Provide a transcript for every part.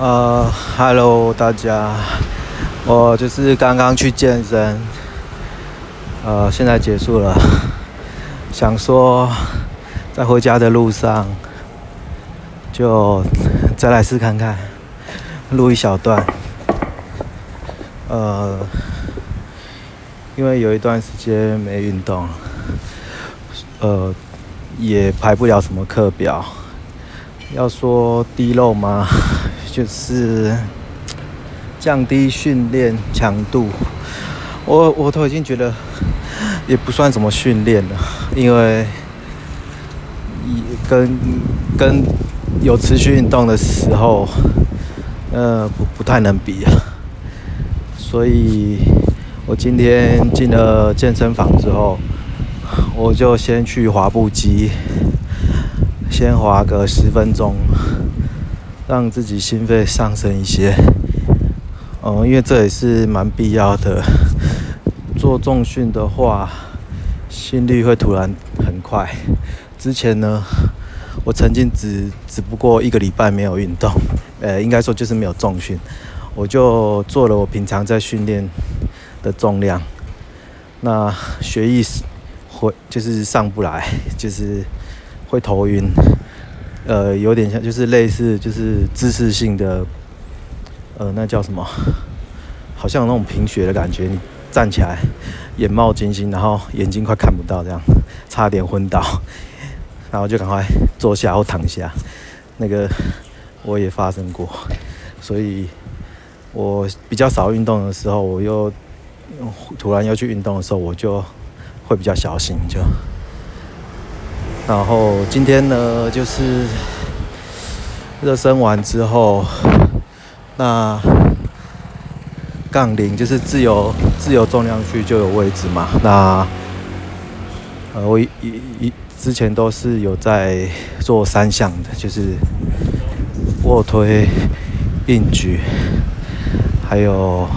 呃，Hello，大家，我就是刚刚去健身，呃，现在结束了，想说在回家的路上就再来试看看，录一小段，呃，因为有一段时间没运动，呃，也排不了什么课表，要说低漏吗？就是降低训练强度，我我都已经觉得也不算什么训练了，因为跟跟有持续运动的时候，呃不不太能比啊。所以我今天进了健身房之后，我就先去滑步机，先滑个十分钟。让自己心肺上升一些，哦，因为这也是蛮必要的。做重训的话，心率会突然很快。之前呢，我曾经只只不过一个礼拜没有运动，呃，应该说就是没有重训，我就做了我平常在训练的重量，那血液会就是上不来，就是会头晕。呃，有点像，就是类似，就是姿势性的，呃，那叫什么？好像那种贫血的感觉。你站起来，眼冒金星，然后眼睛快看不到，这样差点昏倒，然后就赶快坐下或躺下。那个我也发生过，所以我比较少运动的时候，我又突然要去运动的时候，我就会比较小心，就。然后今天呢，就是热身完之后，那杠铃就是自由自由重量区就有位置嘛。那呃，我一一之前都是有在做三项的，就是卧推、硬举，还有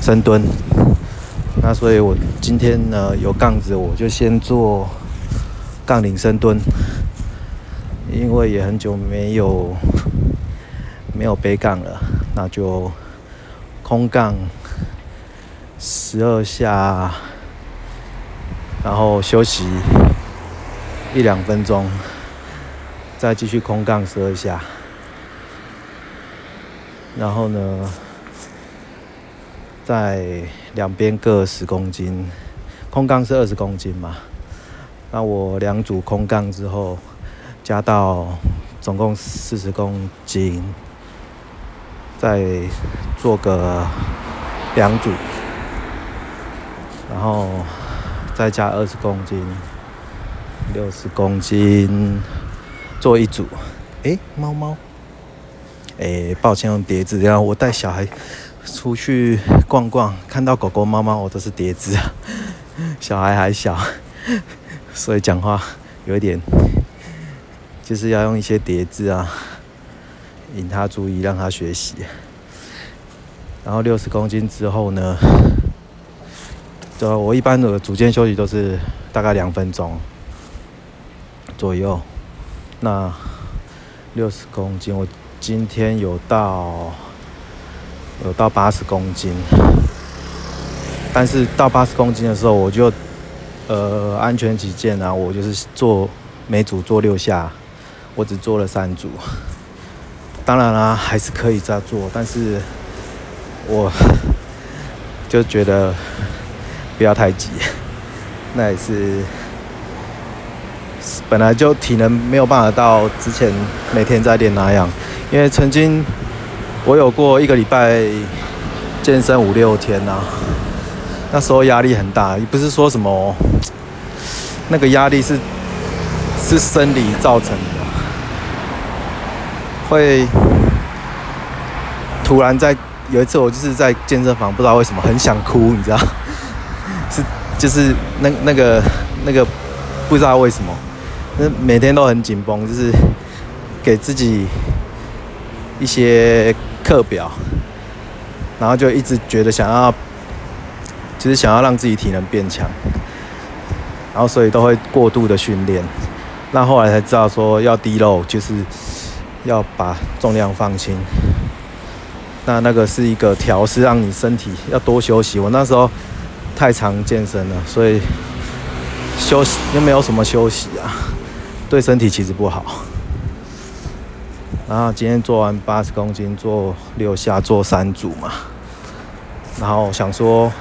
深蹲。那所以我今天呢有杠子，我就先做。杠铃深蹲，因为也很久没有没有背杠了，那就空杠十二下，然后休息一两分钟，再继续空杠十二下，然后呢，在两边各十公斤，空杠是二十公斤嘛。那我两组空杠之后，加到总共四十公斤，再做个两组，然后再加二十公斤，六十公斤做一组。诶，猫猫，诶，抱歉用碟子，然后我带小孩出去逛逛，看到狗狗、猫猫，我都是碟子啊，小孩还小。所以讲话有一点，就是要用一些叠字啊，引他注意，让他学习。然后六十公斤之后呢，就我一般的组间休息都是大概两分钟左右。那六十公斤，我今天有到有到八十公斤，但是到八十公斤的时候我就。呃，安全起见啊，我就是做每组做六下，我只做了三组。当然啦，还是可以再做，但是我 就觉得不要太急。那也是本来就体能没有办法到之前每天在练那样，因为曾经我有过一个礼拜健身五六天呐。那时候压力很大，也不是说什么，那个压力是是生理造成的，会突然在有一次我就是在健身房，不知道为什么很想哭，你知道？是就是那那个那个不知道为什么，那每天都很紧绷，就是给自己一些课表，然后就一直觉得想要。其实想要让自己体能变强，然后所以都会过度的训练。那后来才知道说要低漏，就是要把重量放轻。那那个是一个调试，让你身体要多休息。我那时候太常健身了，所以休息又没有什么休息啊，对身体其实不好。然后今天做完八十公斤，做六下，做三组嘛。然后想说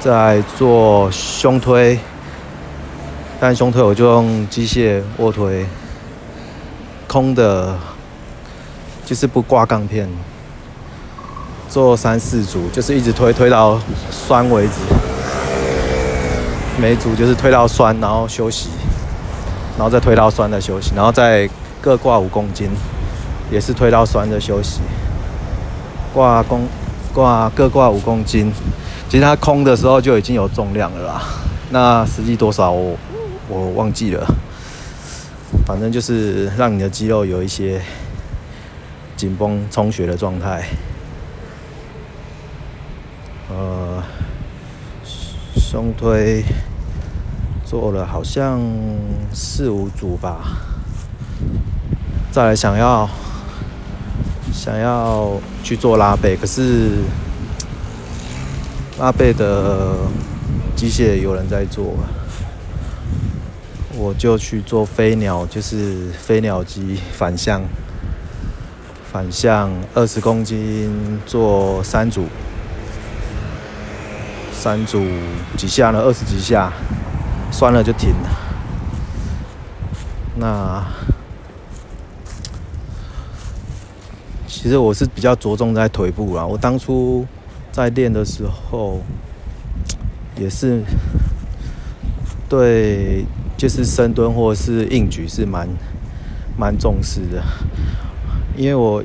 再做胸推，但胸推我就用机械卧推，空的。就是不挂钢片，做三四组，就是一直推推到酸为止。每组就是推到酸，然后休息，然后再推到酸的休息，然后再各挂五公斤，也是推到酸的休息。挂公挂各挂五公斤，其实它空的时候就已经有重量了啦。那实际多少我我忘记了，反正就是让你的肌肉有一些。紧绷充血的状态，呃，胸推做了好像四五组吧，再来想要想要去做拉背，可是拉贝的机械有人在做，我就去做飞鸟，就是飞鸟机反向。反向二十公斤做三组，三组几下呢？二十几下，酸了就停了。那其实我是比较着重在腿部啦。我当初在练的时候，也是对，就是深蹲或者是硬举是蛮蛮重视的。因为我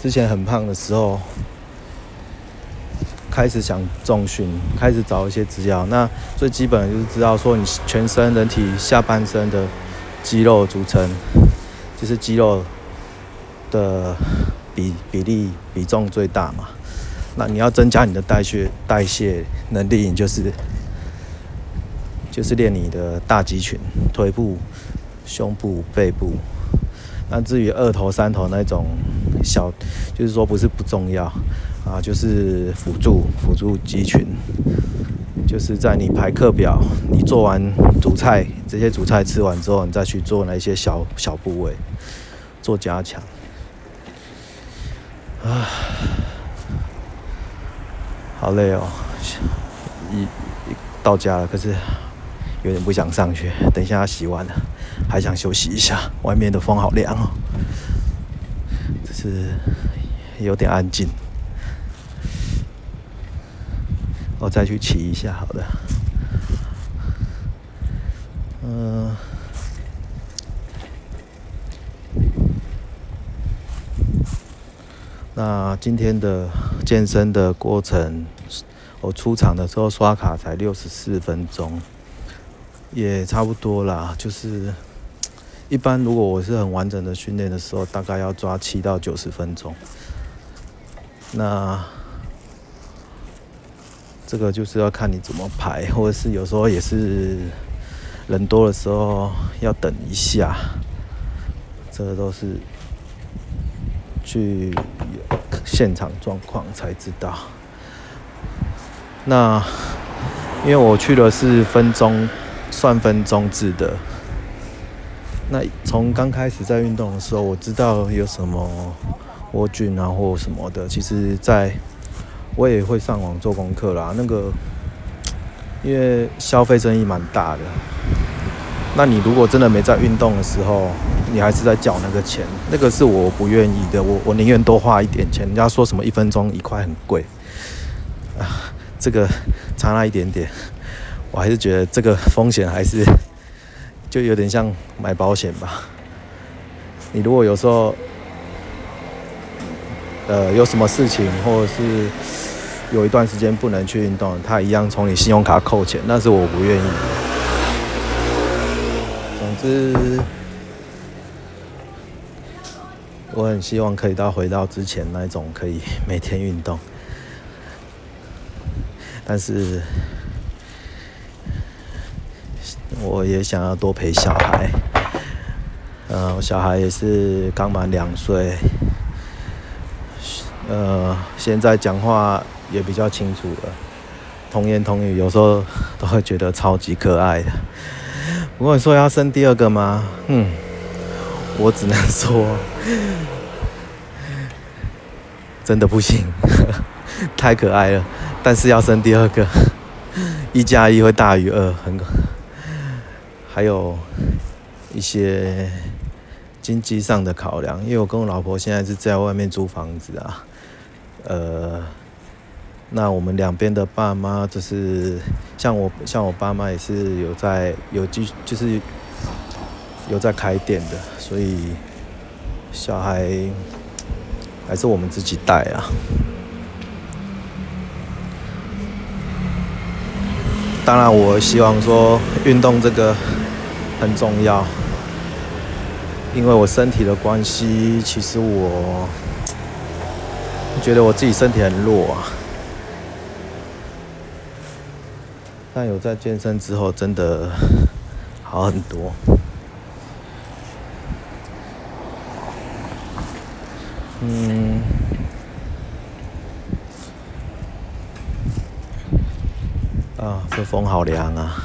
之前很胖的时候，开始想重训，开始找一些资料。那最基本的就是知道说，你全身人体下半身的肌肉组成，就是肌肉的比比例比重最大嘛。那你要增加你的代谢代谢能力，你就是就是练你的大肌群，腿部、胸部、背部。那至于二头、三头那种小，就是说不是不重要啊，就是辅助辅助肌群，就是在你排课表，你做完主菜，这些主菜吃完之后，你再去做那些小小部位做加强。啊，好累哦，一到家了，可是有点不想上去，等一下要洗碗了。还想休息一下，外面的风好凉哦，只是有点安静。我再去骑一下，好的。嗯，那今天的健身的过程，我出场的时候刷卡才六十四分钟，也差不多啦，就是。一般如果我是很完整的训练的时候，大概要抓七到九十分钟。那这个就是要看你怎么排，或者是有时候也是人多的时候要等一下，这个都是去现场状况才知道。那因为我去的是分钟算分钟制的。那从刚开始在运动的时候，我知道有什么蜗菌啊或什么的，其实在我也会上网做功课啦。那个因为消费争议蛮大的，那你如果真的没在运动的时候，你还是在缴那个钱，那个是我不愿意的。我我宁愿多花一点钱。人家说什么一分钟一块很贵，这个差那一点点，我还是觉得这个风险还是。就有点像买保险吧。你如果有时候，呃，有什么事情，或者是有一段时间不能去运动，他一样从你信用卡扣钱，那是我不愿意。总之，我很希望可以到回到之前那种可以每天运动，但是。我也想要多陪小孩，嗯，小孩也是刚满两岁，呃，现在讲话也比较清楚了，童言童语，有时候都会觉得超级可爱的。不过你说要生第二个吗？嗯，我只能说，真的不行，太可爱了。但是要生第二个，一加一会大于二，很，还有一些经济上的考量。因为我跟我老婆现在是在外面租房子啊，呃，那我们两边的爸妈就是像我，像我爸妈也是有在有继就是有在开店的，所以小孩还是我们自己带啊。当然，我希望说运动这个很重要，因为我身体的关系，其实我觉得我自己身体很弱啊。但有在健身之后，真的好很多。嗯。啊，这风好凉啊！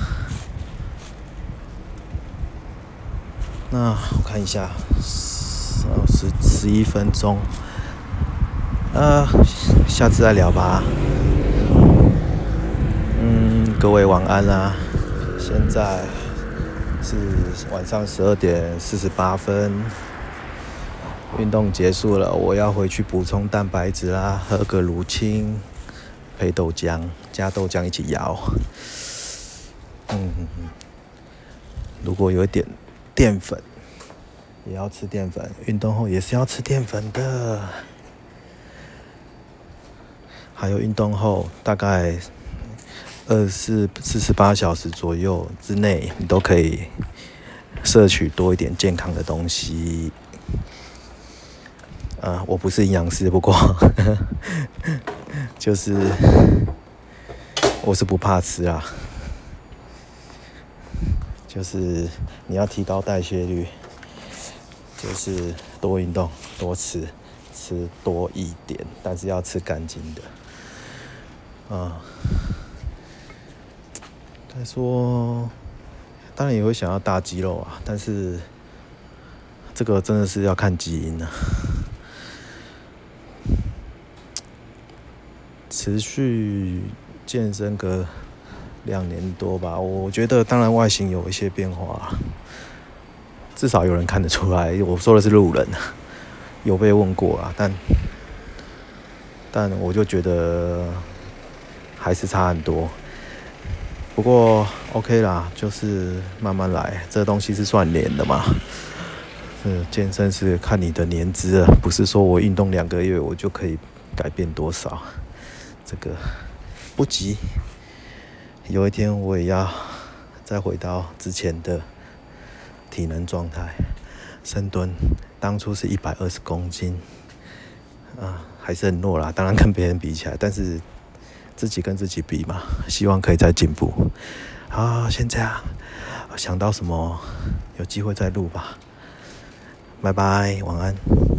那我看一下，十十一分钟，呃，下次再聊吧。嗯，各位晚安啦！现在是晚上十二点四十八分，运动结束了，我要回去补充蛋白质啦，喝个乳清。配豆浆，加豆浆一起摇。嗯，如果有一点淀粉，也要吃淀粉。运动后也是要吃淀粉的。还有运动后大概二四四十八小时左右之内，你都可以摄取多一点健康的东西。啊，我不是营养师，不过。就是我是不怕吃啊，就是你要提高代谢率，就是多运动、多吃，吃多一点，但是要吃干净的。啊，再说，当然也会想要大肌肉啊，但是这个真的是要看基因啊。持续健身个两年多吧，我觉得当然外形有一些变化，至少有人看得出来。我说的是路人，有被问过啊，但但我就觉得还是差很多。不过 OK 啦，就是慢慢来，这东西是算年的嘛。嗯，健身是看你的年资啊，不是说我运动两个月我就可以改变多少。这个不急，有一天我也要再回到之前的体能状态。深蹲当初是一百二十公斤，啊，还是很弱啦。当然跟别人比起来，但是自己跟自己比嘛，希望可以再进步。好，先这样，想到什么有机会再录吧。拜拜，晚安。